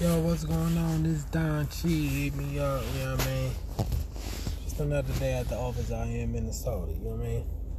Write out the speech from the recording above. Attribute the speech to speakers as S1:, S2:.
S1: Yo, what's going on? This Don Chi hit me up, you know what I mean? Just another day at the office out here in Minnesota, you know what I mean?